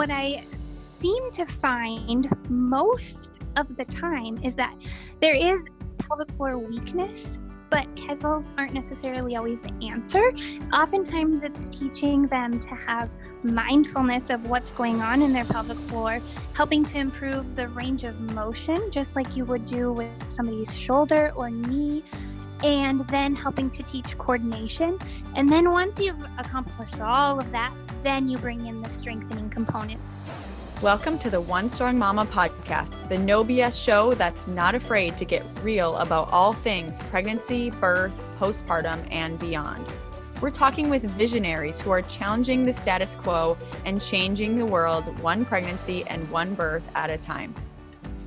what I seem to find most of the time is that there is pelvic floor weakness but Kegels aren't necessarily always the answer. Oftentimes, it's teaching them to have mindfulness of what's going on in their pelvic floor, helping to improve the range of motion, just like you would do with somebody's shoulder or knee. And then helping to teach coordination. And then once you've accomplished all of that, then you bring in the strengthening component. Welcome to the One Strong Mama podcast, the no BS show that's not afraid to get real about all things pregnancy, birth, postpartum, and beyond. We're talking with visionaries who are challenging the status quo and changing the world one pregnancy and one birth at a time.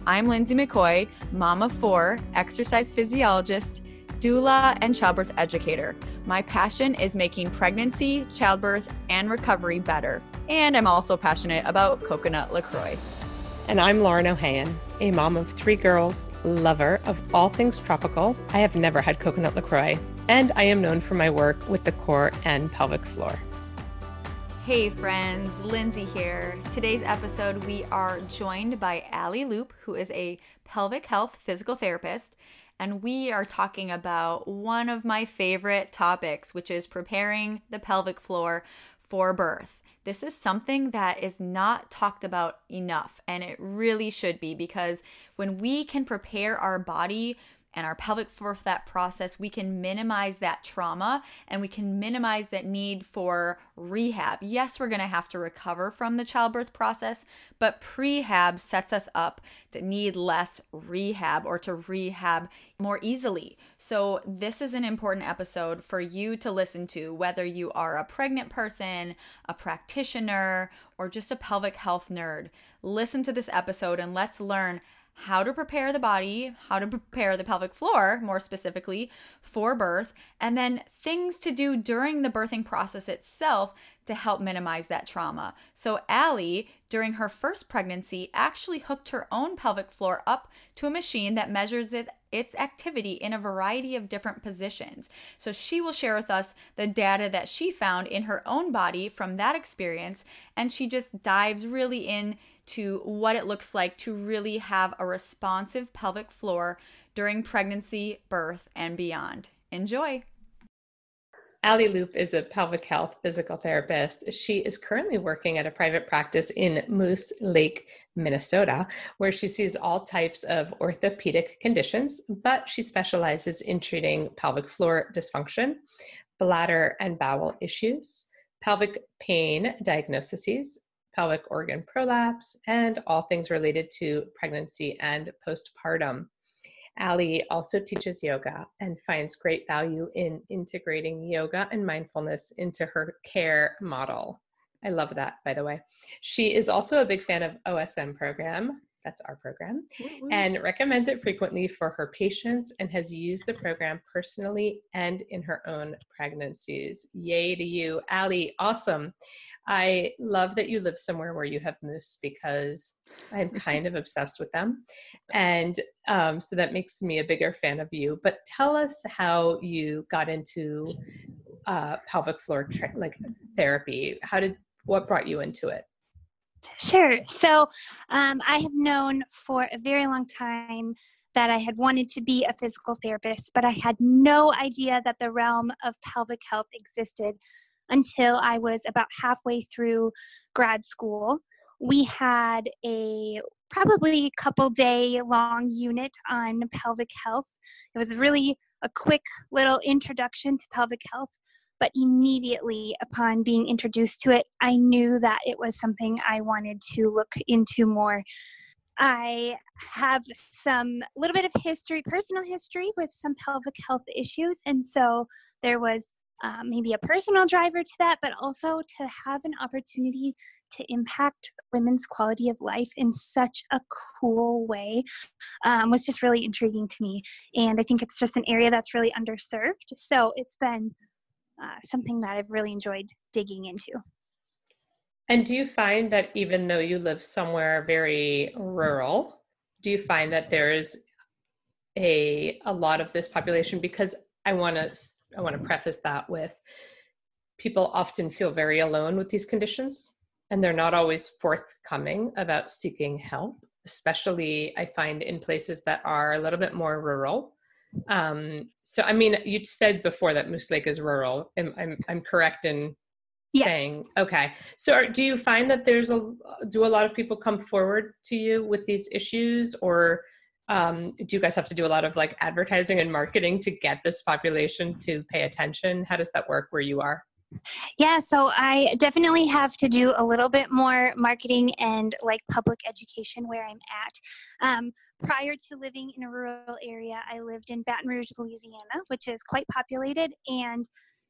I'm Lindsay McCoy, mama four, exercise physiologist, doula, and childbirth educator. My passion is making pregnancy, childbirth, and recovery better and I'm also passionate about coconut LaCroix. And I'm Lauren Ohayon, a mom of three girls, lover of all things tropical. I have never had coconut LaCroix, and I am known for my work with the core and pelvic floor. Hey friends, Lindsay here. Today's episode, we are joined by Allie Loop, who is a pelvic health physical therapist, and we are talking about one of my favorite topics, which is preparing the pelvic floor for birth. This is something that is not talked about enough, and it really should be because when we can prepare our body and our pelvic floor for that process, we can minimize that trauma and we can minimize that need for rehab. Yes, we're going to have to recover from the childbirth process, but prehab sets us up to need less rehab or to rehab more easily. So, this is an important episode for you to listen to, whether you are a pregnant person, a practitioner, or just a pelvic health nerd. Listen to this episode and let's learn how to prepare the body, how to prepare the pelvic floor, more specifically, for birth, and then things to do during the birthing process itself to help minimize that trauma. So, Allie, during her first pregnancy, actually hooked her own pelvic floor up to a machine that measures it, its activity in a variety of different positions. So, she will share with us the data that she found in her own body from that experience, and she just dives really in to what it looks like to really have a responsive pelvic floor during pregnancy, birth, and beyond. Enjoy. Allie Loop is a pelvic health physical therapist. She is currently working at a private practice in Moose Lake, Minnesota, where she sees all types of orthopedic conditions, but she specializes in treating pelvic floor dysfunction, bladder and bowel issues, pelvic pain diagnoses, pelvic organ prolapse, and all things related to pregnancy and postpartum. Ali also teaches yoga and finds great value in integrating yoga and mindfulness into her care model. I love that, by the way. She is also a big fan of OSM program. That's our program, and recommends it frequently for her patients and has used the program personally and in her own pregnancies. Yay to you, Allie. Awesome. I love that you live somewhere where you have moose because I'm kind of obsessed with them. And um, so that makes me a bigger fan of you. But tell us how you got into uh, pelvic floor tra- like therapy. How did what brought you into it? Sure. So um, I have known for a very long time that I had wanted to be a physical therapist, but I had no idea that the realm of pelvic health existed until I was about halfway through grad school. We had a probably couple day long unit on pelvic health. It was really a quick little introduction to pelvic health, but immediately upon being introduced to it, I knew that it was something I wanted to look into more. I have some little bit of history, personal history with some pelvic health issues, and so there was um, maybe a personal driver to that, but also to have an opportunity to impact women's quality of life in such a cool way um, was just really intriguing to me. And I think it's just an area that's really underserved. So it's been uh, something that I've really enjoyed digging into. And do you find that even though you live somewhere very rural, do you find that there's a a lot of this population because I want to I want to preface that with people often feel very alone with these conditions and they're not always forthcoming about seeking help, especially I find in places that are a little bit more rural. Um, so, I mean, you said before that Moose Lake is rural. Am, I'm, I'm correct in yes. saying, okay. So, do you find that there's a, do a lot of people come forward to you with these issues or um, do you guys have to do a lot of like advertising and marketing to get this population to pay attention? How does that work where you are? Yeah, so I definitely have to do a little bit more marketing and like public education where I'm at. Um, prior to living in a rural area, I lived in Baton Rouge, Louisiana, which is quite populated, and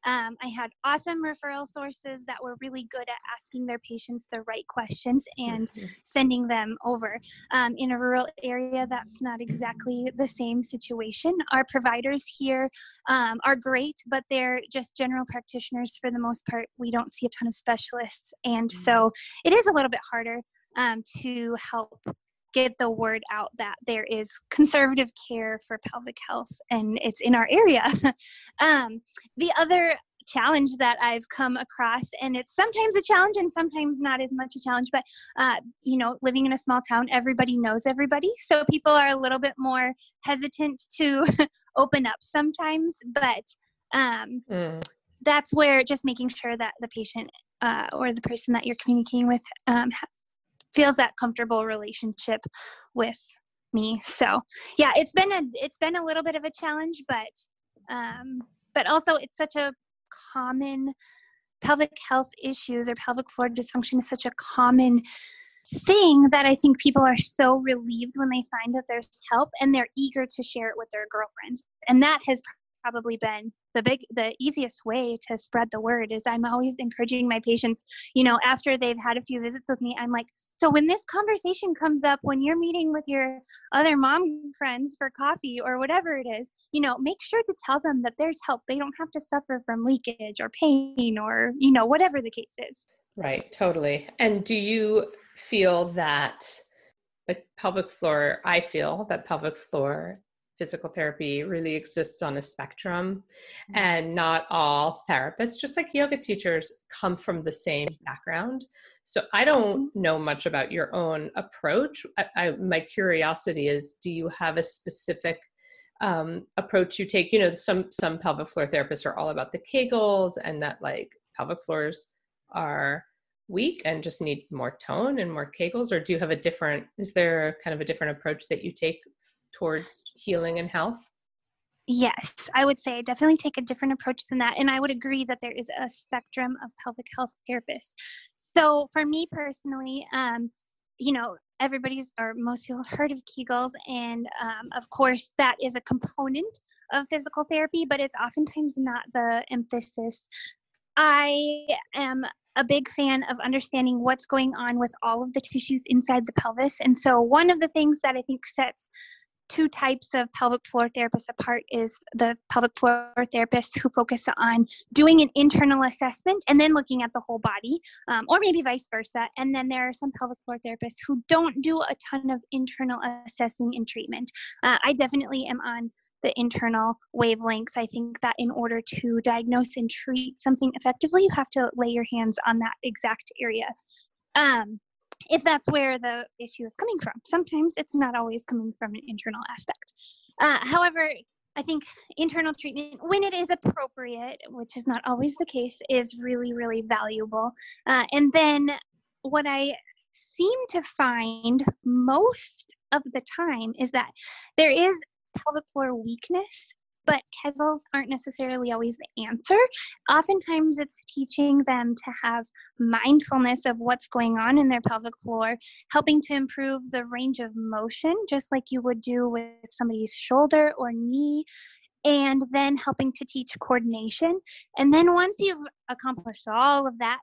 um, I had awesome referral sources that were really good at asking their patients the right questions and mm-hmm. sending them over. Um, in a rural area, that's not exactly the same situation. Our providers here um, are great, but they're just general practitioners for the most part. We don't see a ton of specialists, and so mm-hmm. it is a little bit harder um, to help get the word out that there is conservative care for pelvic health and it's in our area. um, the other challenge that I've come across, and it's sometimes a challenge and sometimes not as much a challenge, but uh, you know, living in a small town, everybody knows everybody. So people are a little bit more hesitant to open up sometimes, but um, mm. that's where just making sure that the patient uh, or the person that you're communicating with um, feels that comfortable relationship with me so yeah it's been a it's been a little bit of a challenge but um but also it's such a common pelvic health issues or pelvic floor dysfunction is such a common thing that I think people are so relieved when they find that there's help and they're eager to share it with their girlfriends. And that has probably been the big the easiest way to spread the word is i'm always encouraging my patients you know after they've had a few visits with me i'm like so when this conversation comes up when you're meeting with your other mom friends for coffee or whatever it is you know make sure to tell them that there's help. They don't have to suffer from leakage or pain or you know whatever the case is. Right totally. And do you feel that the pelvic floor i feel that pelvic floor physical therapy really exists on a spectrum mm-hmm. and not all therapists just like yoga teachers come from the same background so i don't mm-hmm. know much about your own approach I, I, my curiosity is do you have a specific um, approach you take you know some some pelvic floor therapists are all about the kegels and that like pelvic floors are weak and just need more tone and more kegels or do you have a different is there kind of a different approach that you take towards healing and health? Yes, I would say I definitely take a different approach than that. And I would agree that there is a spectrum of pelvic health therapists. So for me personally, um, you know, everybody's or most people have heard of Kegels, and um, of course, that is a component of physical therapy, but it's oftentimes not the emphasis. I am a big fan of understanding what's going on with all of the tissues inside the pelvis. And so, one of the things that I think sets two types of pelvic floor therapists apart is the pelvic floor therapists who focus on doing an internal assessment and then looking at the whole body, um, or maybe vice versa. And then there are some pelvic floor therapists who don't do a ton of internal assessing and treatment. Uh, I definitely am on the internal wavelength. I think that in order to diagnose and treat something effectively, you have to lay your hands on that exact area. Um, if that's where the issue is coming from. Sometimes it's not always coming from an internal aspect. Uh, however, I think internal treatment, when it is appropriate, which is not always the case, is really, really valuable. Uh, and then what I seem to find most of the time is that there is pelvic floor weakness but kegels aren't necessarily always the answer. Oftentimes, it's teaching them to have mindfulness of what's going on in their pelvic floor, helping to improve the range of motion, just like you would do with somebody's shoulder or knee. And then helping to teach coordination. And then once you've accomplished all of that,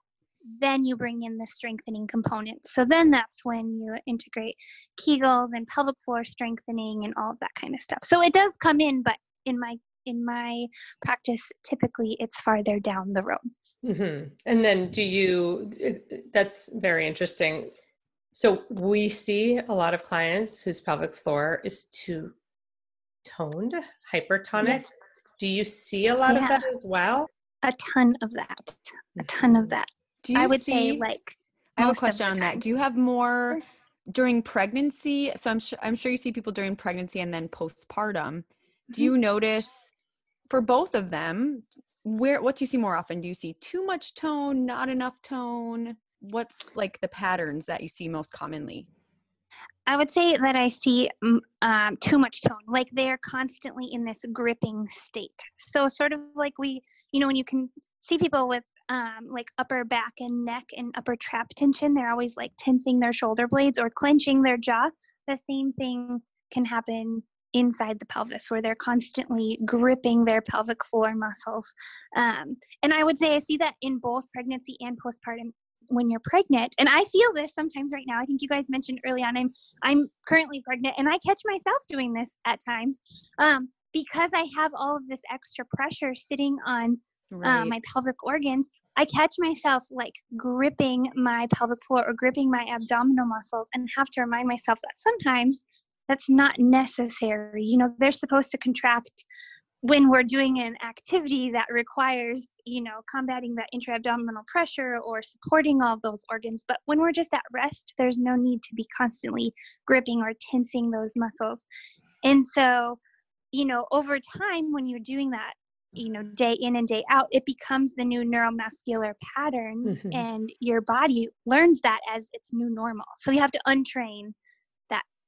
then you bring in the strengthening components. So then that's when you integrate Kegels and pelvic floor strengthening and all of that kind of stuff. So it does come in, but in my in my practice typically it's farther down the road mm-hmm. and then do you that's very interesting so we see a lot of clients whose pelvic floor is too toned hypertonic yes. do you see a lot yeah. of that as well a ton of that a ton of mm-hmm. that i would see, say like I have a question on that. Do you have more during pregnancy? So I'm sure I'm sure you see people during pregnancy and then postpartum. Do you notice for both of them where what do you see more often? Do you see too much tone, not enough tone? What's like the patterns that you see most commonly? I would say that I see mm, um, too much tone, like they're constantly in this gripping state. So, sort of like we, you know, when you can see people with um, like upper back and neck and upper trap tension, they're always like tensing their shoulder blades or clenching their jaw. The same thing can happen inside the pelvis where they're constantly gripping their pelvic floor muscles. Um, and I would say I see that in both pregnancy and postpartum when you're pregnant and i feel this sometimes right now i think you guys mentioned early on i'm i'm currently pregnant and i catch myself doing this at times um, because i have all of this extra pressure sitting on uh, right. uh, my pelvic organs i catch myself like gripping my pelvic floor or gripping my abdominal muscles and have to remind myself that sometimes that's not necessary. You know, they're supposed to contract when we're doing an activity that requires, you know, combating that intra-abdominal pressure or supporting all those organs. But when we're just at rest, there's no need to be constantly gripping or tensing those muscles. And so, you know, over time, when you're doing that, you know, day in and day out, it becomes the new neuromuscular pattern, mm-hmm. and your body learns that as its new normal. So you have to untrain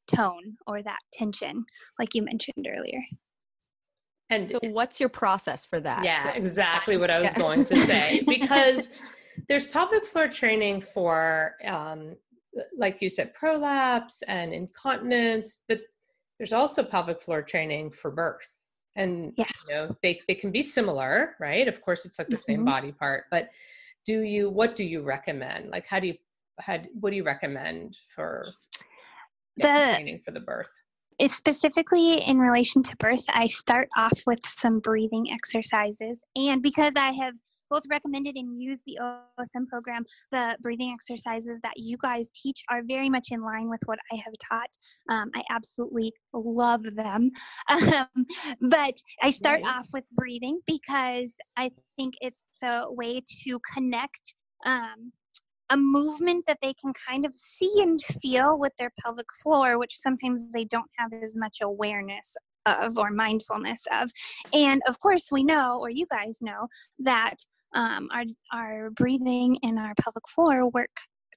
tone or that tension, like you mentioned earlier. And so, what's your process for that? Yeah, exactly what I was yeah. going to say. Because there's pelvic floor training for, um, like you said, prolapse and incontinence, but there's also pelvic floor training for birth. And yes. you know, they, they can be similar, right? Of course, it's like the mm-hmm. same body part, but do you, what do you recommend? Like, how do you, how, what do you recommend for the training for the birth? Is specifically in relation to birth, I start off with some breathing exercises. And because I have both recommended and used the OSM program, the breathing exercises that you guys teach are very much in line with what I have taught. Um, I absolutely love them. Um, but I start right. off with breathing because I think it's a way to connect um, a movement that they can kind of see and feel with their pelvic floor, which sometimes they don't have as much awareness of or mindfulness of. And of course, we know, or you guys know, that um, our, our breathing and our pelvic floor work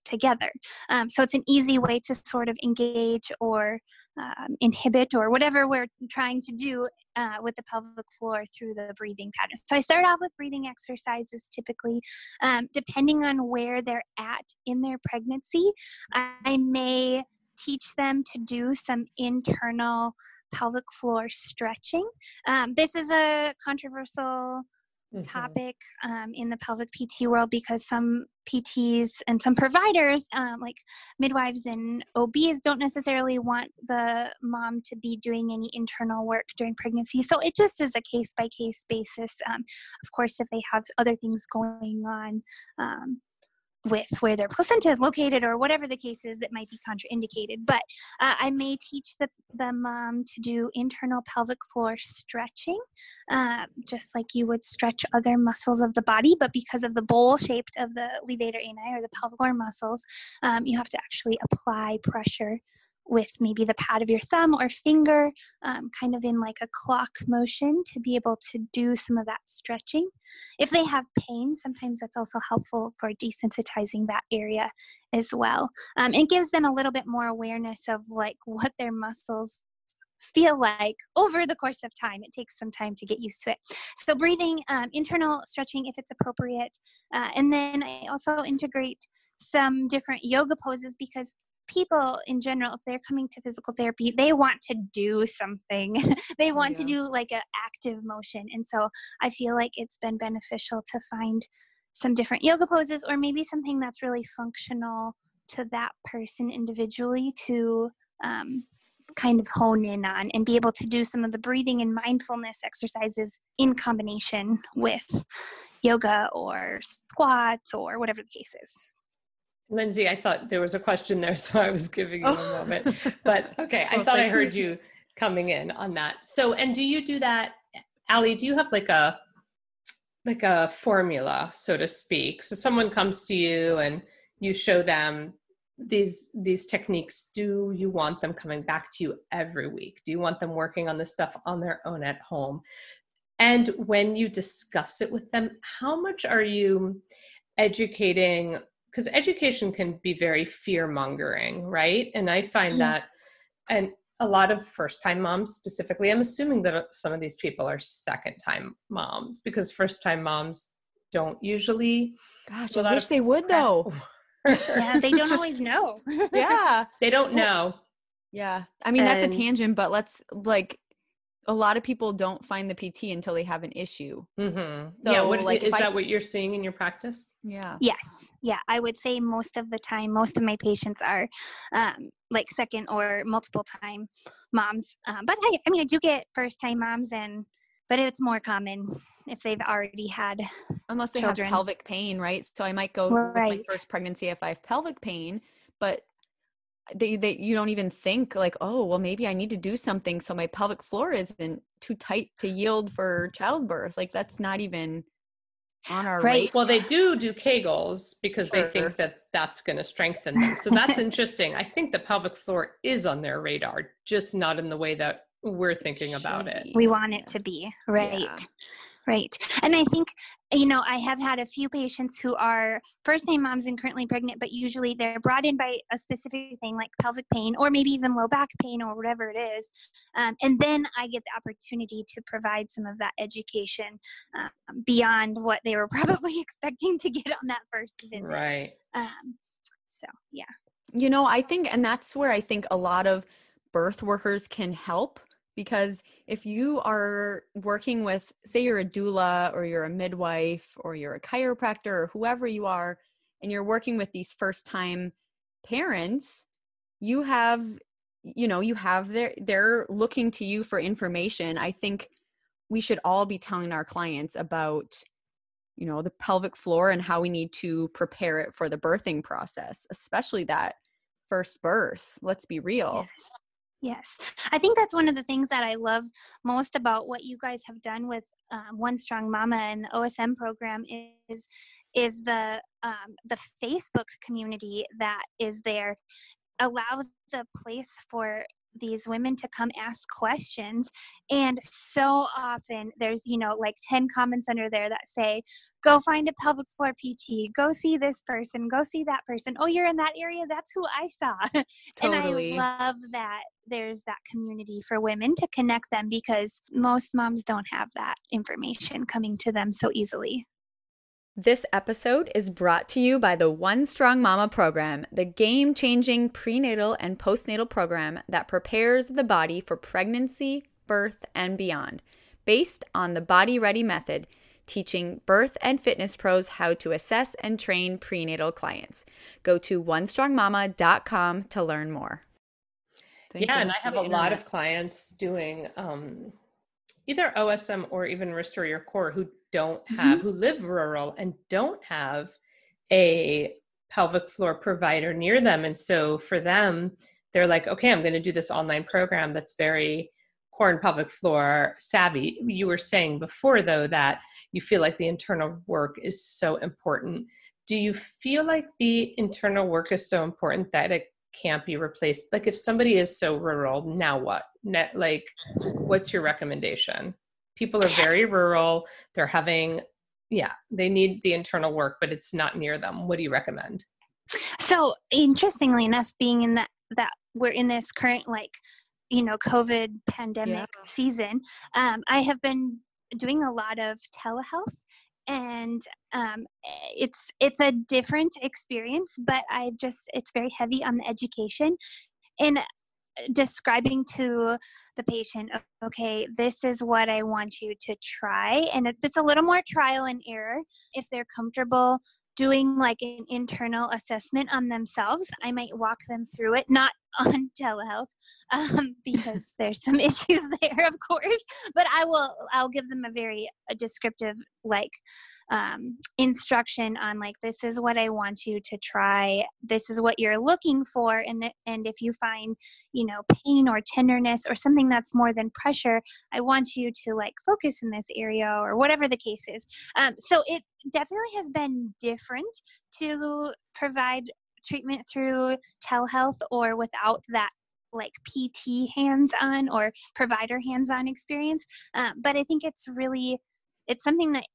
together. Um, so it's an easy way to sort of engage or um, inhibit or whatever we're trying to do uh, with the pelvic floor through the breathing pattern. So I start off with breathing exercises typically. Um, depending on where they're at in their pregnancy, I may teach them to do some internal pelvic floor stretching. Um, this is a controversial mm-hmm. topic um, in the pelvic PT world because some PTs and some providers, um, like midwives and OBs, don't necessarily want the mom to be doing any internal work during pregnancy. So it just is a case by case basis. Um, of course, if they have other things going on, um, with where their placenta is located or whatever the case is that might be contraindicated. But uh, I may teach the, the mom to do internal pelvic floor stretching, uh, just like you would stretch other muscles of the body. But because of the bowl shaped of the levator ani or the pelvic floor muscles, um, you have to actually apply pressure with maybe the pad of your thumb or finger, um, kind of in like a clock motion to be able to do some of that stretching. If they have pain, sometimes that's also helpful for desensitizing that area as well. Um, it gives them a little bit more awareness of like what their muscles feel like over the course of time. It takes some time to get used to it. So, breathing, um, internal stretching if it's appropriate. Uh, and then I also integrate some different yoga poses because people in general if they're coming to physical therapy they want to do something. They want yeah. to do like an active motion. And so i feel like it's been beneficial to find some different yoga poses or maybe something that's really functional to that person individually to um, kind of hone in on and be able to do some of the breathing and mindfulness exercises in combination with yoga or squats or whatever the case is Lindsay, I thought there was a question there, so I was giving you oh. a moment. But okay, I oh, thought I heard you coming in on that. So, and do you do that, Ali? Do you have like a like a formula, so to speak? So someone comes to you and you show them these these techniques do you want them coming back to you every week do you want them working on this stuff on their own at home and when you discuss it with them how much are you educating because education can be very fear mongering right? And i find mm-hmm. that and a lot of first time moms specifically i'm assuming that some of these people are second time moms because first time moms don't usually gosh i wish they would though. Yeah they don't always know. Yeah. They don't know. Yeah. I mean and, that's a tangent but let's like a lot of people don't find the pt until they have an issue mm-hmm. so, yeah what, like is that I, what you're seeing in your practice yeah yes yeah i would say most of the time most of my patients are um, like second or multiple time moms um, but I, I mean i do get first time moms and but it's more common if they've already had unless they children. have pelvic pain right so i might go right. with my first pregnancy if i have pelvic pain but they, they you don't even think like oh well maybe i need to do something so my pelvic floor isn't too tight to yield for childbirth like that's not even on our right. Well, they do do Kegels because sure. they think that that's going to strengthen them. So that's interesting. I think the pelvic floor is on their radar, just not in the way that we're thinking about it. We want it to be right. Yeah. Right. And I think, you know, I have had a few patients who are first time moms and currently pregnant, but usually they're brought in by a specific thing like pelvic pain or maybe even low back pain or whatever it is. Um, and then I get the opportunity to provide some of that education um, beyond what they were probably expecting to get on that first visit. Right. Um, so, yeah. You know, I think, and that's where I think a lot of birth workers can help because if you are working with say you're a doula or you're a midwife or you're a chiropractor or whoever you are and you're working with these first time parents you have you know you have their they're looking to you for information i think we should all be telling our clients about you know the pelvic floor and how we need to prepare it for the birthing process especially that first birth let's be real yes. Yes. I think that's one of the things that I love most about what you guys have done with um, One Strong Mama and the OSM program is is the um, the Facebook community that is there allows a place for these women to come ask questions. And so often there's you know like 10 comments under there that say go find a pelvic floor pt go see this person go see that person. Oh you're in that area? That's who i saw. Totally. and i love that there's that community for women to connect them because most moms don't have that information coming to them so easily this episode is brought to you by the One Strong Mama program, the game changing prenatal and postnatal program that prepares the body for pregnancy, birth, and beyond, based on the Body Ready method, teaching birth and fitness pros how to assess and train prenatal clients. Go to onestrongmama.com to learn more. Thank yeah, and I have a internet. lot of clients doing um, either OSM or even Restore Your Core who don't have, mm-hmm. who live rural and don't have a pelvic floor provider near them. And so for them, they're like, okay, I'm going to do this online program that's very core and pelvic floor savvy. You were saying before, though, that you feel like the internal work is so important. Do you feel like the internal work is so important that it can't be replaced like if somebody is so rural now what like what's your recommendation people are very rural. They're having yeah they need the internal work but it's not near them. What do you recommend? So interestingly enough being in that that we're in this current like you know covid pandemic yeah. season um, i have been doing a lot of telehealth and um, it's it's a different experience but i just it's very heavy on the education. And describing to the patient okay this is what i want you to try and it's a little more trial and error if they're comfortable doing like an internal assessment on themselves. I might walk them through it not on telehealth um, because there's some issues there, of course. But I will I'll give them a very a descriptive like um, instruction on like this is what I want you to try. This is what you're looking for, and the, and if you find you know pain or tenderness or something that's more than pressure, I want you to like focus in this area or whatever the case is. Um, so it definitely has been different to provide treatment through telehealth or without that like PT hands on or provider hands on experience. Um, but I think it's really, it's something that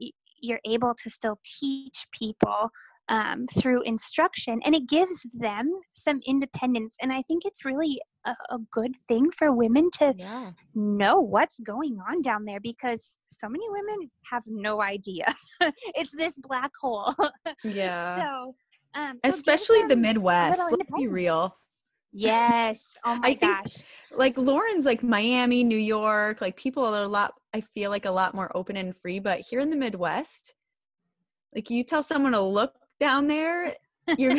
you're able to still teach people um, through instruction and it gives them some independence. And I think it's really a, a good thing for women to yeah. know what's going on down there because so many women have no idea. it's this black hole. Yeah. so, um, so especially the Midwest. Let's be real. Yes. Oh my I gosh. Think, like Lauren's like Miami, New York, like people are a lot I feel like a lot more open and free, but here in the Midwest, like you tell someone to look down there, you're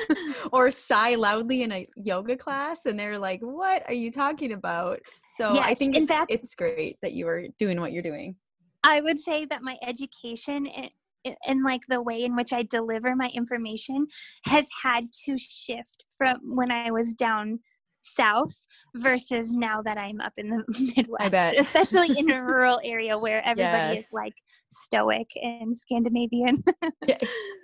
or sigh loudly in a yoga class and they're like, "What are you talking about?" So yes, I think it's, it's great that you are doing what you're doing. I would say that my education and like the way in which I deliver my information has had to shift from when I was down south versus now that I'm up in the Midwest, especially in a rural area where everybody yes. is like stoic and Scandinavian.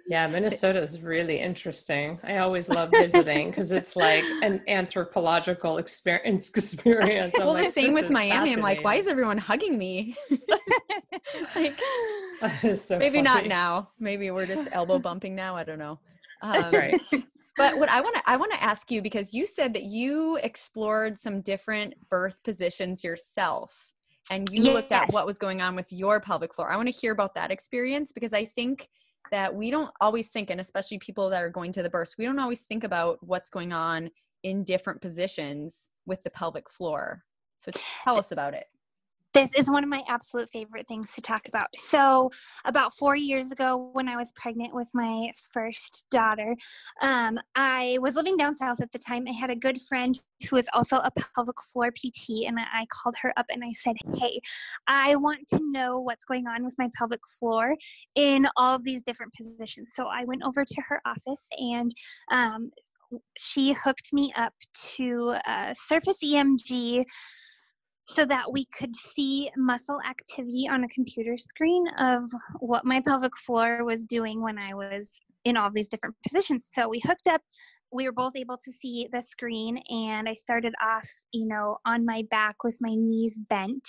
yeah, Minnesota is really interesting. I always love visiting because it's like an anthropological experience. experience. well, like, the same with Miami. I'm like, why is everyone hugging me? like, so maybe funny. not now. Maybe we're just elbow bumping now. I don't know. Um, That's right. but what I want to I want to ask you because you said that you explored some different birth positions yourself and you yes. looked at what was going on with your pelvic floor. I want to hear about that experience because I think that we don't always think, and especially people that are going to the birth, we don't always think about what's going on in different positions with the pelvic floor. So tell us about it this is one of my absolute favorite things to talk about. So, about four years ago, when I was pregnant with my first daughter, um, I was living down south at the time. I had a good friend who was also a pelvic floor PT, and I called her up and I said, Hey, I want to know what's going on with my pelvic floor in all of these different positions. So, I went over to her office and um, she hooked me up to a surface EMG so that we could see muscle activity on a computer screen of what my pelvic floor was doing when I was in all these different positions. So we hooked up, we were both able to see the screen, and I started off, you know, on my back with my knees bent.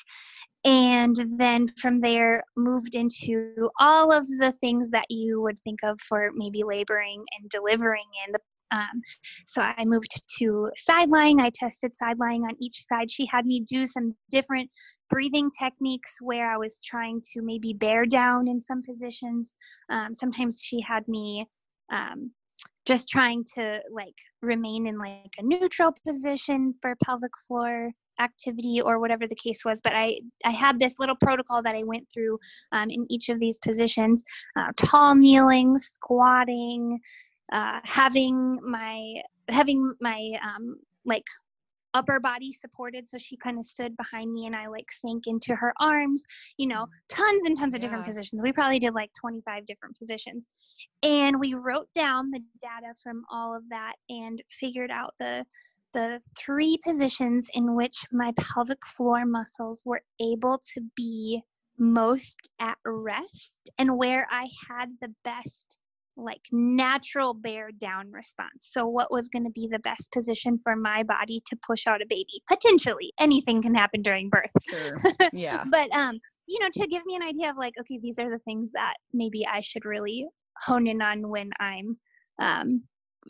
And then from there, moved into all of the things that you would think of for maybe laboring and delivering in the um, so I moved to side lying. I tested side lying on each side. She had me do some different breathing techniques where I was trying to maybe bear down in some positions. Um, sometimes she had me um, just trying to like remain in like a neutral position for pelvic floor activity or whatever the case was but i i had this little protocol that i went through um, in each of these positions uh, tall kneeling squatting uh, having my having my um, like upper body supported so she kind of stood behind me and i like sank into her arms you know tons and tons of yeah. different positions we probably did like 25 different positions and we wrote down the data from all of that and figured out the the three positions in which my pelvic floor muscles were able to be most at rest and where i had the best like natural bear down response. So, what was going to be the best position for my body to push out a baby? Potentially, anything can happen during birth. Sure. Yeah. but, um, you know, to give me an idea of like, okay, these are the things that maybe I should really hone in on when I'm um,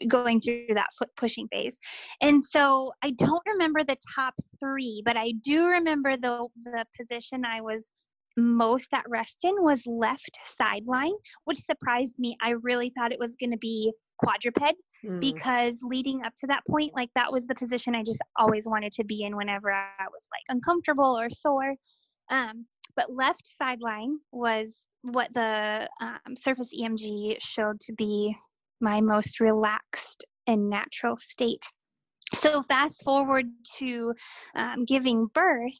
going through that foot pushing phase. And so I don't remember the top three, but I do remember the the position I was most at Reston was left side lying, which surprised me. I really thought it was going to be quadruped mm. because leading up to that point, like that was the position I just always wanted to be in whenever I was like uncomfortable or sore. Um, but left side lying was what the um, surface EMG showed to be my most relaxed and natural state. so fast forward to um, giving birth,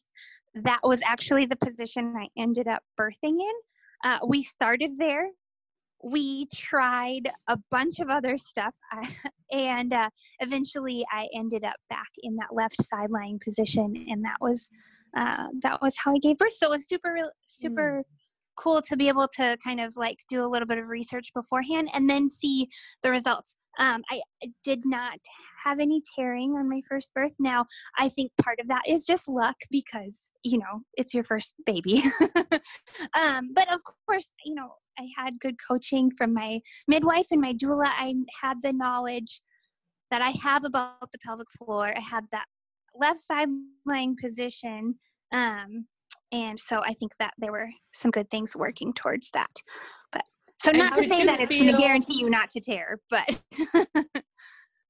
that was actually the position I ended up birthing in. Uh, we started there. We tried a bunch of other stuff, and uh, eventually I ended up back in that left side lying position, and that was uh, that was how I gave birth. So it was super super. Mm cool to be able to kind of like do a little bit of research beforehand and then see the results. Um, I did not have any tearing on my first birth. Now, I think part of that is just luck because, you know, it's your first baby. um, but of course, you know, I had good coaching from my midwife and my doula. I had the knowledge that I have about the pelvic floor. I had that left side lying position. Um, and so I think that there were some good things working towards that. But so not to say that feel... it's going to guarantee you not to tear, but.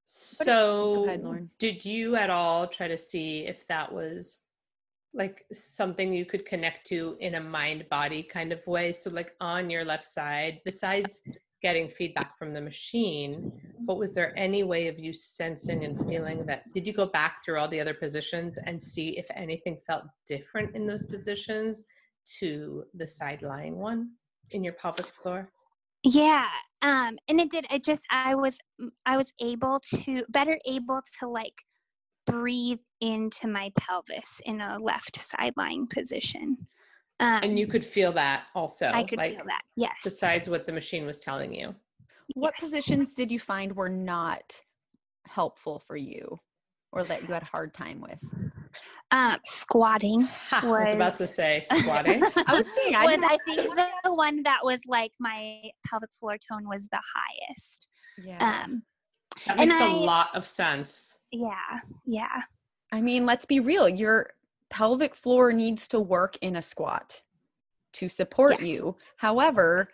so, ahead, did you at all try to see if that was like something you could connect to in a mind body kind of way? So, like on your left side, besides getting feedback from the machine but was there any way of you sensing and feeling that did you go back through all the other positions and see if anything felt different in those positions to the side lying one in your pelvic floor yeah um and it did it just i was i was able to better able to like breathe into my pelvis in a left side lying position um, and you could feel that also. I could like, feel that. Yes. Besides what the machine was telling you. What yes. positions did you find were not helpful for you, or that you had a hard time with? Um, squatting. Was, I was about to say squatting. I was seeing. I was I think the one that was like my pelvic floor tone was the highest. Yeah. Um, that makes a lot of sense. Yeah. Yeah. I mean, let's be real. You're pelvic floor needs to work in a squat to support yes. you. However,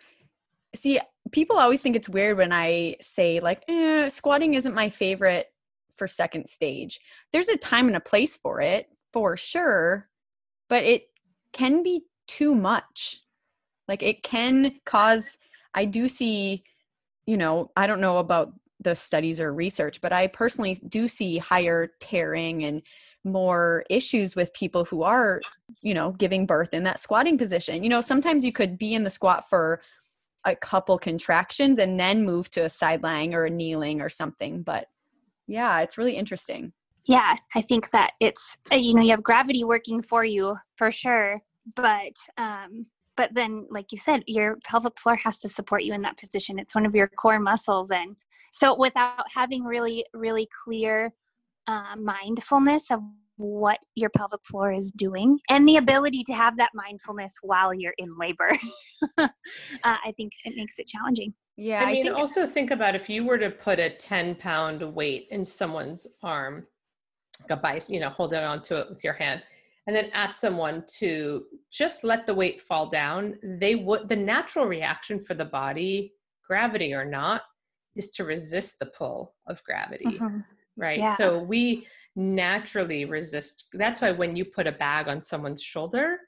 see, people always think it's weird when I say, like, eh, squatting isn't my favorite for second stage. There's a time and a place for it, for sure, but it can be too much. Like, it can cause, I do see, you know, I don't know about the studies or research, but I personally do see higher tearing and more issues with people who are, you know, giving birth in that squatting position. You know, sometimes you could be in the squat for a couple contractions and then move to a side lying or a kneeling or something. But yeah, it's really interesting. Yeah, I think that it's, uh, you know, you have gravity working for you for sure. But, um, but then like you said your pelvic floor has to support you in that position it's one of your core muscles and so without having really really clear uh, mindfulness of what your pelvic floor is doing and the ability to have that mindfulness while you're in labor. uh, I think it makes it challenging. Yeah. I mean, I think- also think about if you were to put a 10 pound weight in someone's arm, a bice, you know, hold it onto it with your hand, and then ask someone to just let the weight fall down, they would, the natural reaction for the body, gravity or not, is to resist the pull of gravity. Mm-hmm right? Yeah. So we naturally resist. That's why when you put a bag on someone's shoulder,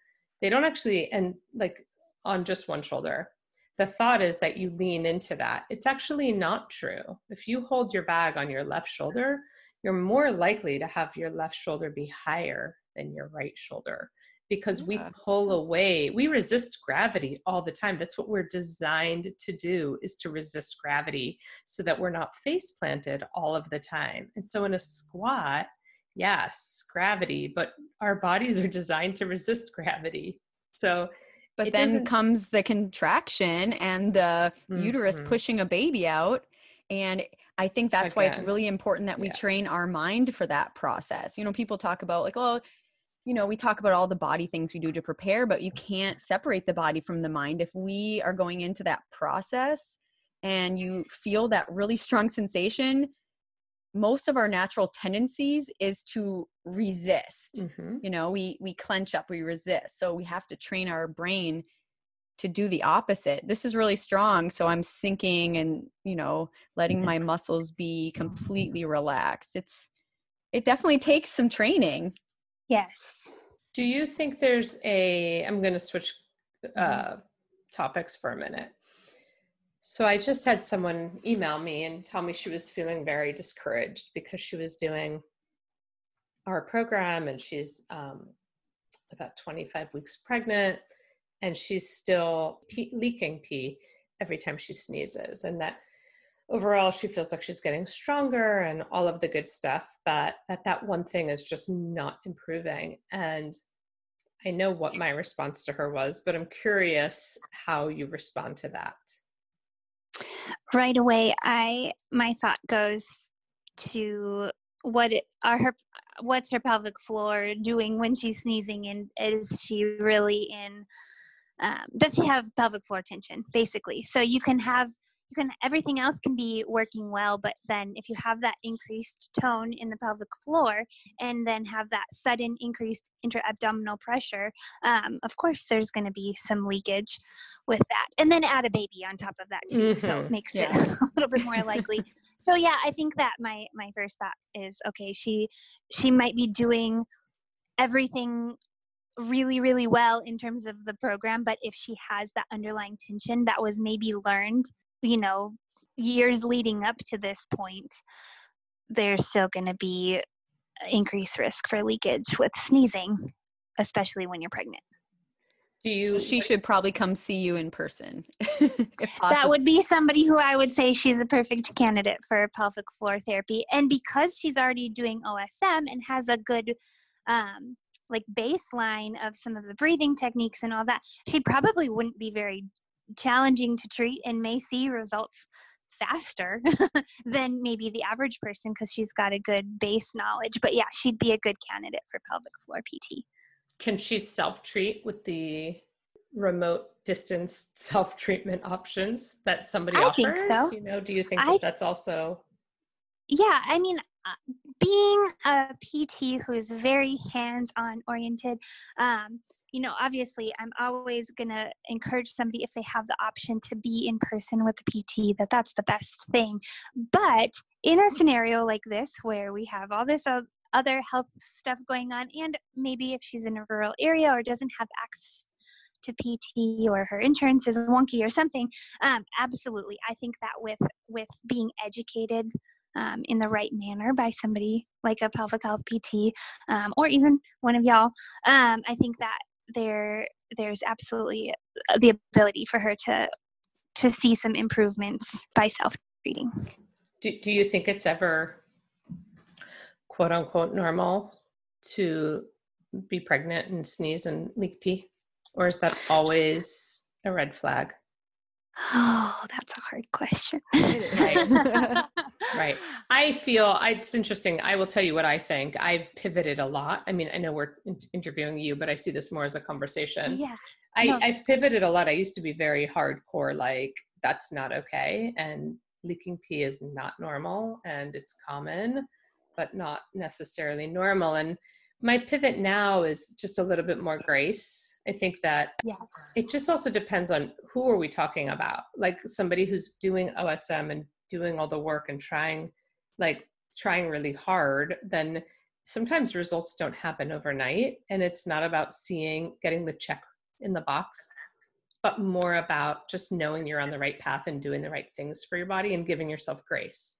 they don't actually, and like on just one shoulder, the thought is that you lean into that. It's actually not true. If you hold your bag on your left shoulder, you're more likely to have your left shoulder be higher than your right shoulder because we pull away we resist gravity all the time that's what we're designed to do is to resist gravity so that we're not face planted all of the time and so in a squat yes gravity but our bodies are designed to resist gravity so but then comes the contraction and the mm-hmm. uterus pushing a baby out and I think that's Again. why it's really important that we yeah. train our mind for that process. You know, people talk about like, well, you know, we talk about all the body things we do to prepare, but you can't separate the body from the mind. If we are going into that process and you feel that really strong sensation, most of our natural tendencies is to resist. Mm-hmm. You know, we we clench up, we resist. So we have to train our brain to do the opposite. This is really strong, so I'm sinking and, you know, letting my muscles be completely relaxed. It's it definitely takes some training. Yes. Do you think there's a, I'm going to switch mm-hmm. uh, topics for a minute. So I just had someone email me and tell me she was feeling very discouraged because she was doing our program and she's um, about 25 weeks pregnant and she's still pee, leaking pee every time she sneezes and that overall she feels like she's getting stronger and all of the good stuff but that that one thing is just not improving. And i know what my response to her was but i'm curious how you respond to that right away i my thought goes to what are her what's her pelvic floor doing when she's sneezing and is she really in um, does she have pelvic floor tension basically? So you can have you can everything else can be working well but then if you have that increased tone in the pelvic floor and then have that sudden increased intra-abdominal pressure um, of course there's going to be some leakage with that and then add a baby on top of that too mm-hmm. so it makes yeah. it a little bit more likely so yeah i think that my my first thought is okay she she might be doing everything really really well in terms of the program but if she has that underlying tension that was maybe learned you know years leading up to this point there's still going to be increased risk for leakage with sneezing especially when you're pregnant. Do you she should probably come see you in person that would be somebody who i would say she's a perfect candidate for pelvic floor therapy. And because she's already doing osm and has a good um, like baseline of some of the breathing techniques and all that she probably wouldn't be very challenging to treat and may see results faster than maybe the average person because she's got a good base knowledge. But yeah, she'd be a good candidate for pelvic floor PT. Can she self treat with the remote distance self treatment options that somebody I offers? So. You know, do you think that I, that's also? Yeah, I mean, uh, being a PT who's very hands on oriented, um, you know, obviously, I'm always going to encourage somebody if they have the option to be in person with the PT, that that's the best thing. But in a scenario like this, where we have all this other health stuff going on, and maybe if she's in a rural area or doesn't have access to PT or her insurance is wonky or something, um, absolutely, I think that with with being educated um, in the right manner by somebody like a pelvic health PT um, or even one of y'all, um, I think that there there's absolutely uh, the ability for her to to see some improvements by self treating. Do, do you think it's ever quote unquote normal to be pregnant and sneeze and leak pee? Or is that always a red flag? Oh, that's a hard question. right. I feel it's interesting. I will tell you what I think. I've pivoted a lot. I mean, I know we're interviewing you, but I see this more as a conversation. Yeah. I, no. I've pivoted a lot. I used to be very hardcore, like, that's not okay. And leaking pee is not normal and it's common, but not necessarily normal. And my pivot now is just a little bit more grace. I think that yes. it just also depends on who are we talking about. Like somebody who's doing OSM and doing all the work and trying like trying really hard, then sometimes results don't happen overnight and it's not about seeing getting the check in the box but more about just knowing you're on the right path and doing the right things for your body and giving yourself grace.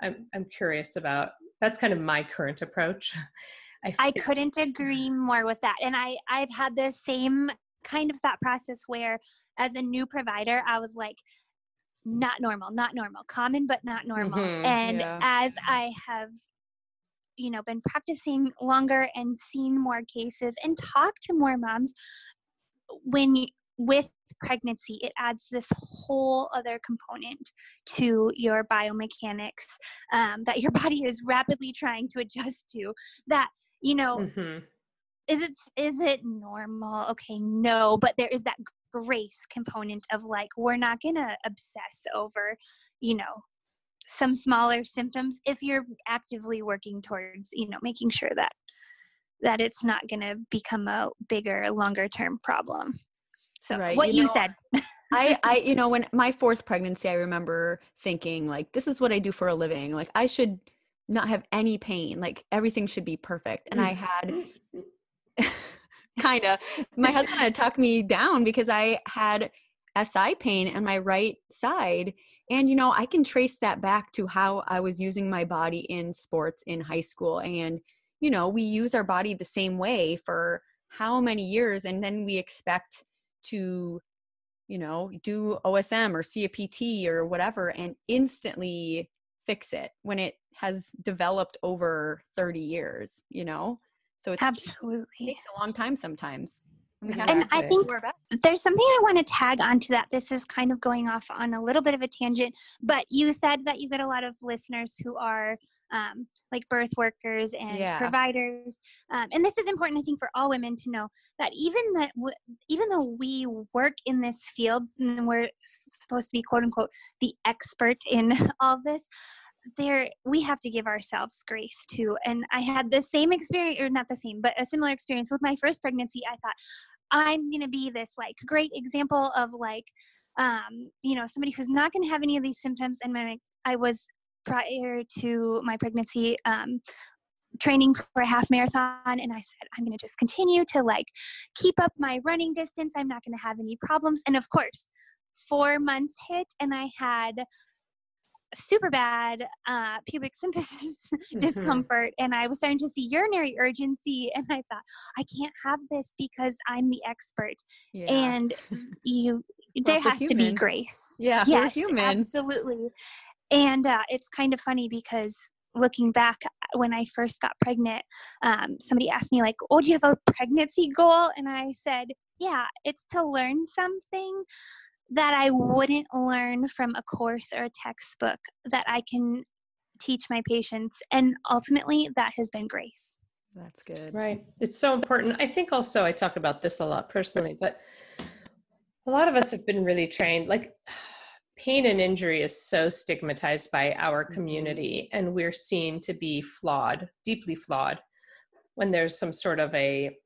I'm I'm curious about that's kind of my current approach. I, I couldn't agree more with that. And I, I've had the same kind of thought process where as a new provider, I was like, not normal, not normal, common, but not normal. Mm-hmm, and yeah. as I have, you know, been practicing longer and seen more cases and talked to more moms, when you, with pregnancy, it adds this whole other component to your biomechanics um, that your body is rapidly trying to adjust to. That you know mm-hmm. is it is it normal okay no but there is that grace component of like we're not gonna obsess over you know some smaller symptoms if you're actively working towards you know making sure that that it's not going to become a bigger longer term problem so right. what you, you know, said I, I, you know, when my fourth pregnancy, I remember thinking like, this is what I do for a living. Like I should not have any pain. Like everything should be perfect. And I mm. had kind of my husband had talked me down because I had SI pain on my right side. And, you know, I can trace that back to how I was using my body in sports in high school. And, you know, we use our body the same way for how many years. And then we expect to, you know, do OSM or see a PT or whatever and instantly fix it when it has developed over 30 years, you know? So it's absolutely it takes a long time sometimes. And I think there's something I want to tag onto that. This is kind of going off on a little bit of a tangent, but you said that you get a lot of listeners who are um, like birth workers and yeah. providers, um, and this is important, I think, for all women to know that even that w- even though we work in this field and we're supposed to be quote unquote the expert in all this, there we have to give ourselves grace too. And i had the same experience or not the same but a similar experience with my first pregnancy. I thought i'm going to be this like great example of like um you know somebody who's not going to have any of these symptoms. And when i was prior to my pregnancy um training for a half marathon and i said i'm going to just continue to like keep up my running distance. I'm not going to have any problems. And of course four months hit and i had super bad uh, pubic symphysis mm-hmm. discomfort and I was starting to see urinary urgency and I thought I can't have this because I'm the expert yeah. and you there has to be grace. Yeah yes, human. absolutely. And uh, it's kind of funny because looking back uh, when I first got pregnant um, somebody asked me like oh do you have a pregnancy goal? And I said yeah it's to learn something that I wouldn't learn from a course or a textbook that I can teach my patients. And ultimately, that has been grace. That's good. Right. It's so important. I think also I talk about this a lot personally, but a lot of us have been really trained. Like, pain and injury is so stigmatized by our mm-hmm. community, and we're seen to be flawed, deeply flawed, when there's some sort of a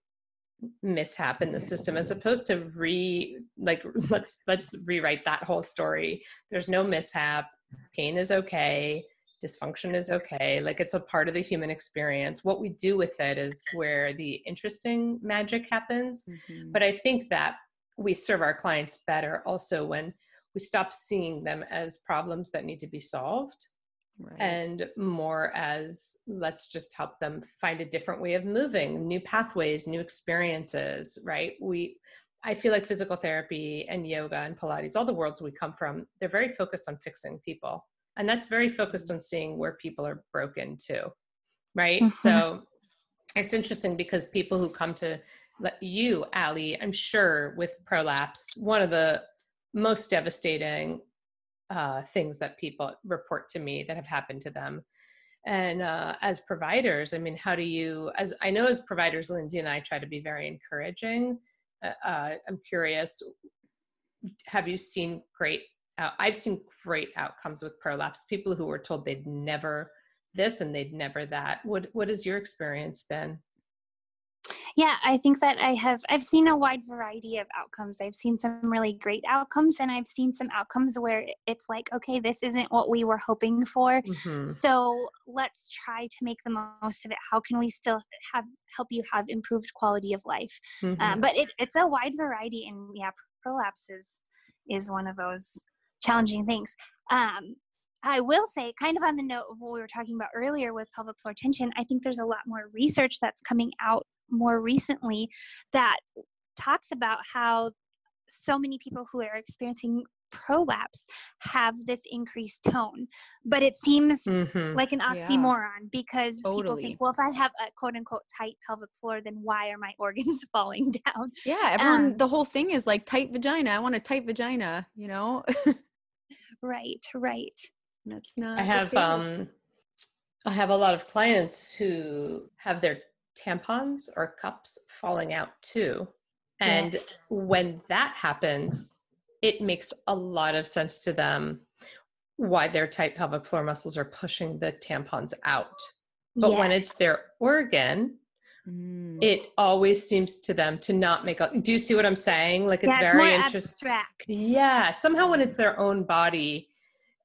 mishap in the system as opposed to re like let's let's rewrite that whole story. There's no mishap. Pain is okay. Dysfunction is okay. Like it's a part of the human experience. What we do with it is where the interesting magic happens. Mm-hmm. but i think that we serve our clients better also when we stop seeing them as problems that need to be solved right. and more as let's just help them find a different way of moving, new pathways, new experiences, right? We I feel like physical therapy and yoga and Pilates, all the worlds we come from, they're very focused on fixing people. And that's very focused on seeing where people are broken too. Right. Mm-hmm. So it's interesting because people who come to you, Ally, I'm sure with prolapse, one of the most devastating uh, things that people report to me that have happened to them. And uh, as providers, I mean, how do you, as I know as providers, Lindsey and I try to be very encouraging. Uh, uh I'm curious, have you seen great, uh, I've seen great outcomes with prolapse, people who were told they'd never this and they'd never that. What, what has your experience been? Yeah i think that i have i've seen a wide variety of outcomes. I've seen some really great outcomes and i've seen some outcomes where it's like okay this isn't what we were hoping for. Mm-hmm. so let's try to make the most of it. How can we still have help you have improved quality of life? Um, mm-hmm. um, but it, it's a wide variety and yeah prolapses is is one of those challenging things. Um, I will say, kind of on the note of what we were talking about earlier with pelvic floor tension, I think there's a lot more research that's coming out more recently that talks about how so many people who are experiencing prolapse have this increased tone but it seems mm-hmm. like an oxymoron yeah. because totally. people think well if i have a quote unquote tight pelvic floor then why are my organs falling down yeah everyone um, the whole thing is like tight vagina i want a tight vagina you know right right that's not i have um i have a lot of clients who have their tampons or cups falling out too. And yes. when that happens, it makes a lot of sense to them why their tight pelvic floor muscles are pushing the tampons out. But yes. when it's their organ, mm. it always seems to them to not make a do you see what I'm saying? Like it's yeah, very interesting. Yeah. Somehow when it's their own body,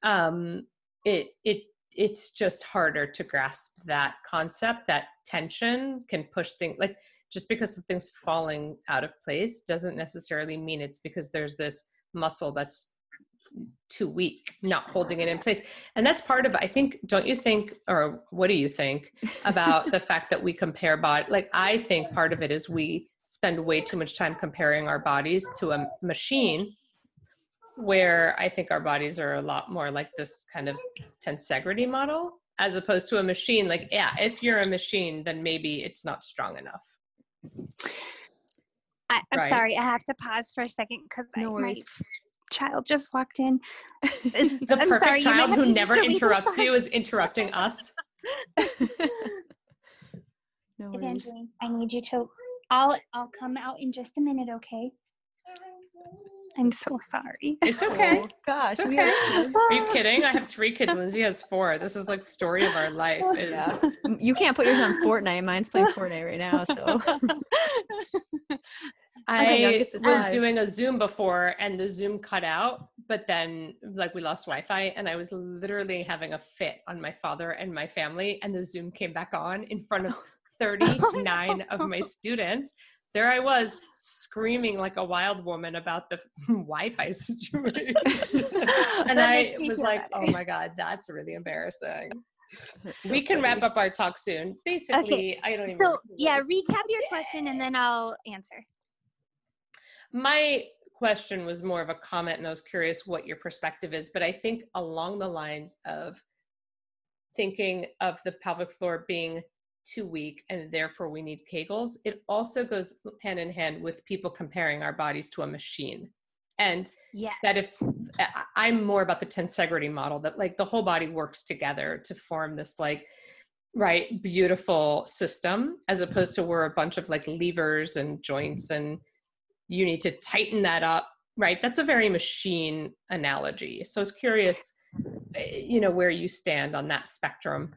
um, it it it's just harder to grasp that concept that tension can push things like just because something's falling out of place doesn't necessarily mean it's because there's this muscle that's too weak, not holding it in place. And that's part of, I think, don't you think, or what do you think about the fact that we compare body? Like, I think part of it is we spend way too much time comparing our bodies to a machine where I think our bodies are a lot more like this kind of tensegrity model as opposed to a machine. Like, yeah, if you're a machine, then maybe it's not strong enough. I, am right. sorry, I have to pause for a second because no my child just walked in. the I'm perfect sorry, child who never interrupts you is interrupting us. no Evangeline, I need you to. I'll I'll come out in just a minute, okay? I'm so sorry. It's okay. Oh, gosh. It's okay. Are you kidding? I have three kids. Lindsey has four. This is like story of our life. Oh, is... Yeah. You can't put yours on Fortnite. Mine's playing Fortnite right now. So I was doing a Zoom before and the Zoom cut out, but then like we lost Wi-Fi and I was literally having a fit on my father and my family and the Zoom came back on in front of 39 of my students there I was screaming like a wild woman about the Wi-Fi situation. and I was like, oh my God, that's really embarrassing. That's so we can funny. wrap up our talk soon. Basically, okay. I don't even So yeah, recap your question and then I'll answer. My question was more of a comment and I was curious what your perspective is, but I think along the lines of thinking of the pelvic floor being too weak and therefore we need Kegels. It also goes hand in hand with people comparing our bodies to a machine. And yes. that if I'm more about the tensegrity model, that like the whole body works together to form this like right beautiful system as opposed to we're a bunch of like levers and joints and you need to tighten that up right that's a very machine analogy so i was curious eh, you know where you stand on that spectrum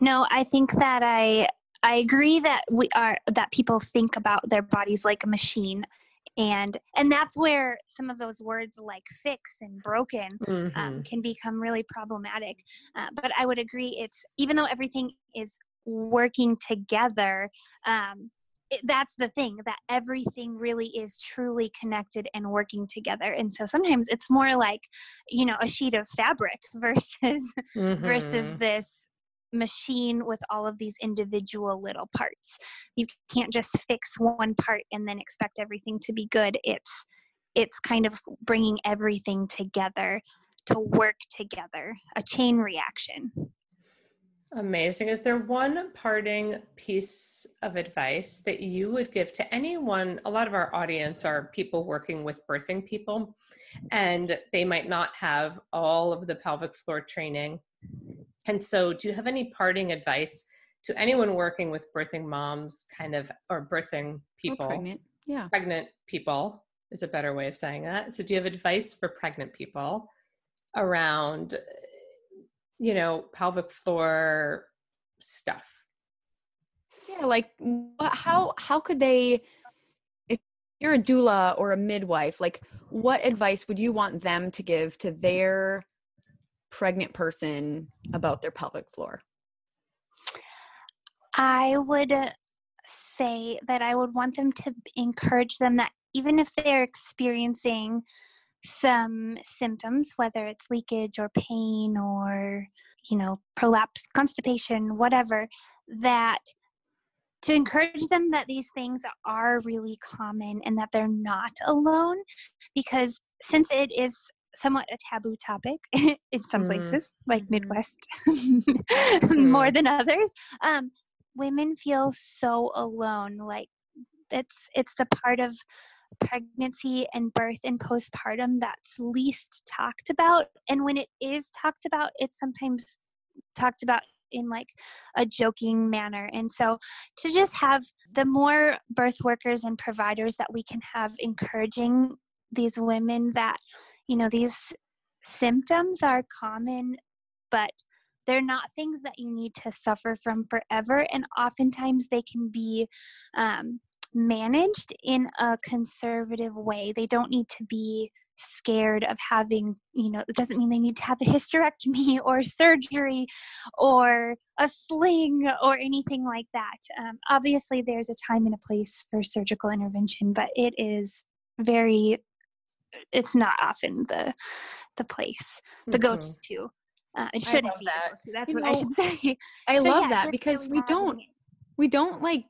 no, I think that I I agree that we are that people think about their bodies like a machine and and that's where some of those words like fix and broken um, mm-hmm. um, can become really problematic uh, but i would agree it's even though everything is working together um, it, that's the thing that everything really is truly connected and working together and so sometimes it's more like you know a sheet of fabric versus mm-hmm. versus this machine with all of these individual little parts. You can't just fix one part and then expect everything to be good. It's it's kind of bringing everything together to work together, a chain reaction. Amazing. Is there one parting piece of advice that you would give to anyone? A lot of our audience are people working with birthing people, and they might not have all of the pelvic floor training and so, do you have any parting advice to anyone working with birthing moms, kind of, or birthing people? Or pregnant, yeah. Pregnant people is a better way of saying that. So, do you have advice for pregnant people around, you know, pelvic floor stuff? Yeah, like how how could they if you're a doula or a midwife, like what advice would you want them to give to their pregnant person about their pelvic floor? I would say that I would want them to encourage them that even if they're experiencing some symptoms, whether it's leakage or pain or, you know, prolapse, constipation, whatever, that to encourage them that these things are really common and that they're not alone because since it is somewhat a taboo topic in some mm. places, like mm-hmm. Midwest, mm. more than others. Um, women feel so alone. Like it's it's the part of pregnancy and birth and postpartum that's least talked about. And when it is talked about, it's sometimes talked about in like a joking manner. And so to just have the more birth workers and providers that we can have encouraging these women that you know these symptoms are common but they're not things that you need to suffer from forever and oftentimes they can be um, managed in a conservative way. They don't need to be scared of having you know it doesn't mean they need to have a hysterectomy or surgery or a sling or anything like that. Um, obviously there's a time and a place for surgical intervention but it is very it's not often the the place the Mhm. go-to uh, it I shouldn't be that. the go-to that's You what i should say I So, love yeah, that because we don't it. we don't like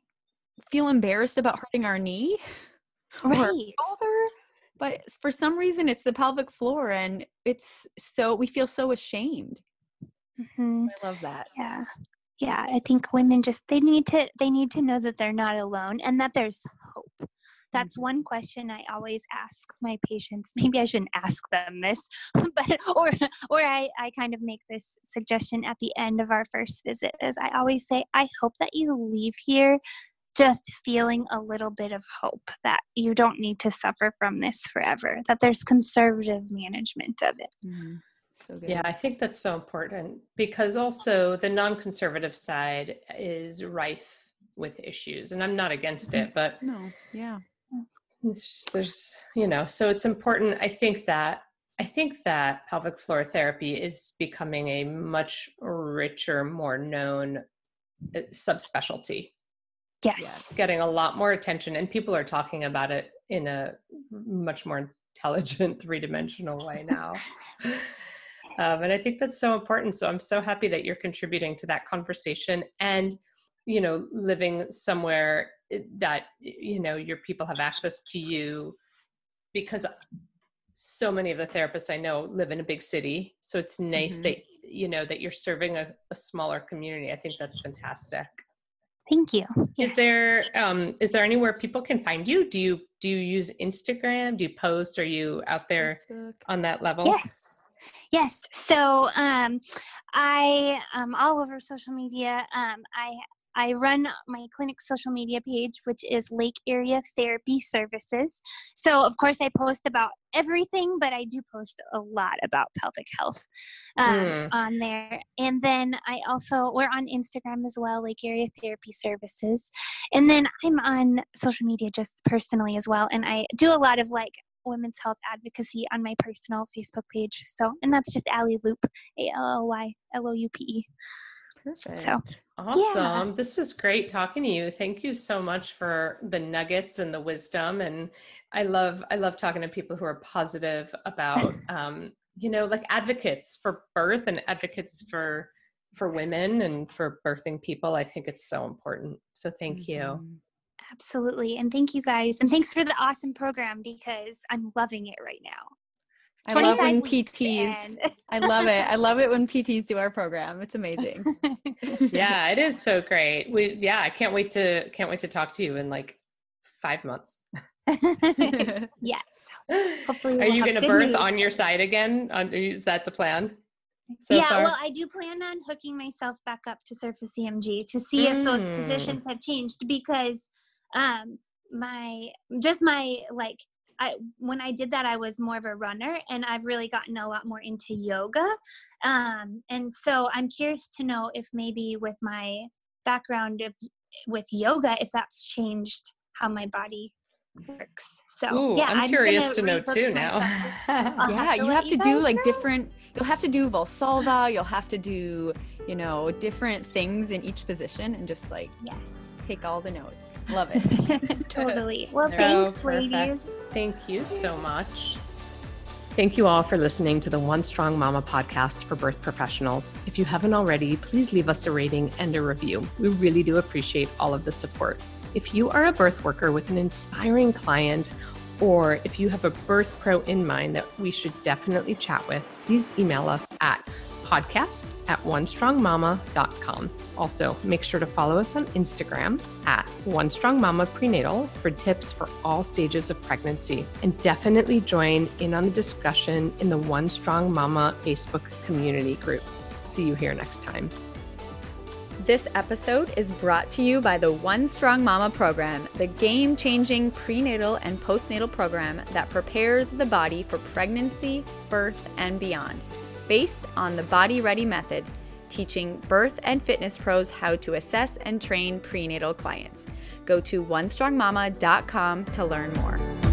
feel embarrassed about hurting our knee or right shoulder, but for some reason it's the pelvic floor and it's so we feel so ashamed. Mhm. I love that. yeah yeah i think women just they need to they need to know that they're not alone and that there's hope that's Mm-hmm. one question i always ask my patients maybe i shouldn't ask them this but or or i i kind of make this suggestion at the end of our first visit is i always say i hope that you leave here just feeling a little bit of hope that you don't need to suffer from this forever that there's conservative management of it Mhm. So. Yeah, I think that's so important because also the non conservative side is rife with issues. And I'm not against it, but No. Yeah. It's- there's, you know, so it's important. I think that. I think that pelvic floor therapy is becoming a much richer, more known uh, subspecialty, yes Yes. getting a lot more attention, and people are talking about it in a much more intelligent, three dimensional way now. Um, and I think that's so important. So I'm so happy that you're contributing to that conversation and, you know, living somewhere that, you know, your people have access to you because so many of the therapists I know live in a big city. So it's nice Mhm. that, you know, that you're serving a, a smaller community. I think that's fantastic. thank you Is Yes. there um is there anywhere people can find you? Do you do you use Instagram? Do you post? Are you out there Facebook. on that level? Yes. Yes. So um I um all over social media. Um I I run my clinic social media page, which is Lake Area Therapy Services. So, of course, I post about everything, but I do post a lot about pelvic health um, Mm. on there. And then I also, we're on Instagram as well, Lake Area Therapy Services. And then I'm on social media just personally as well. And I do a lot of like women's health advocacy on my personal Facebook page. So, and that's just Ally Loupe, A L L Y L O U P E. Perfect. Awesome. This was great talking to you. Thank you so much for the nuggets and the wisdom. And I love I love talking to people who are positive about um, you know, like advocates for birth and advocates for for women and for birthing people. I think it's so important. So thank you. Mhm. Absolutely. And thank you guys. And thanks for the awesome program because I'm loving it right now. I love when PTs. I love it. I love it when PTs do our program. It's amazing. Yeah, it is so great. We yeah, I can't wait to can't wait to talk to you in like five months. yes. Hopefully Are we'll you going to birth news. on your side again? On, is that the plan? So yeah, far? well, I do plan on hooking myself back up to Surface EMG to see if those Mm. positions have changed because um my just my like I when I did that I was more of a runner and I've really gotten a lot more into yoga. Um and so I'm curious to know if maybe with my background of with yoga if that's changed how my body works. So Ooh, yeah, I'm, curious gonna to know too now. myself. I'll yeah, have you let have you to do like know. different. You'll have to do Valsalva. You'll have to do, you know, different things in each position, and just like Yes. Take all the notes. Love it. totally. Well, So thanks, perfect. ladies. Thank you so much. Thank you all for listening to the One Strong Mama podcast for birth professionals. If you haven't already, please leave us a rating and a review. We really do appreciate all of the support. If you are a birth worker with an inspiring client, or if you have a birth pro in mind that we should definitely chat with, please email us at podcast at onestrongmama.com. Also, make sure to follow us on Instagram at One Strong Mama Prenatal for tips for all stages of pregnancy. And definitely join in on the discussion in the One Strong Mama Facebook community group. See you here next time. This episode is brought to you by the One Strong Mama program, the game changing prenatal and postnatal program that prepares the body for pregnancy, birth, and beyond, based on the Body Ready method, teaching birth and fitness pros how to assess and train prenatal clients. Go to onestrongmama.com to learn more.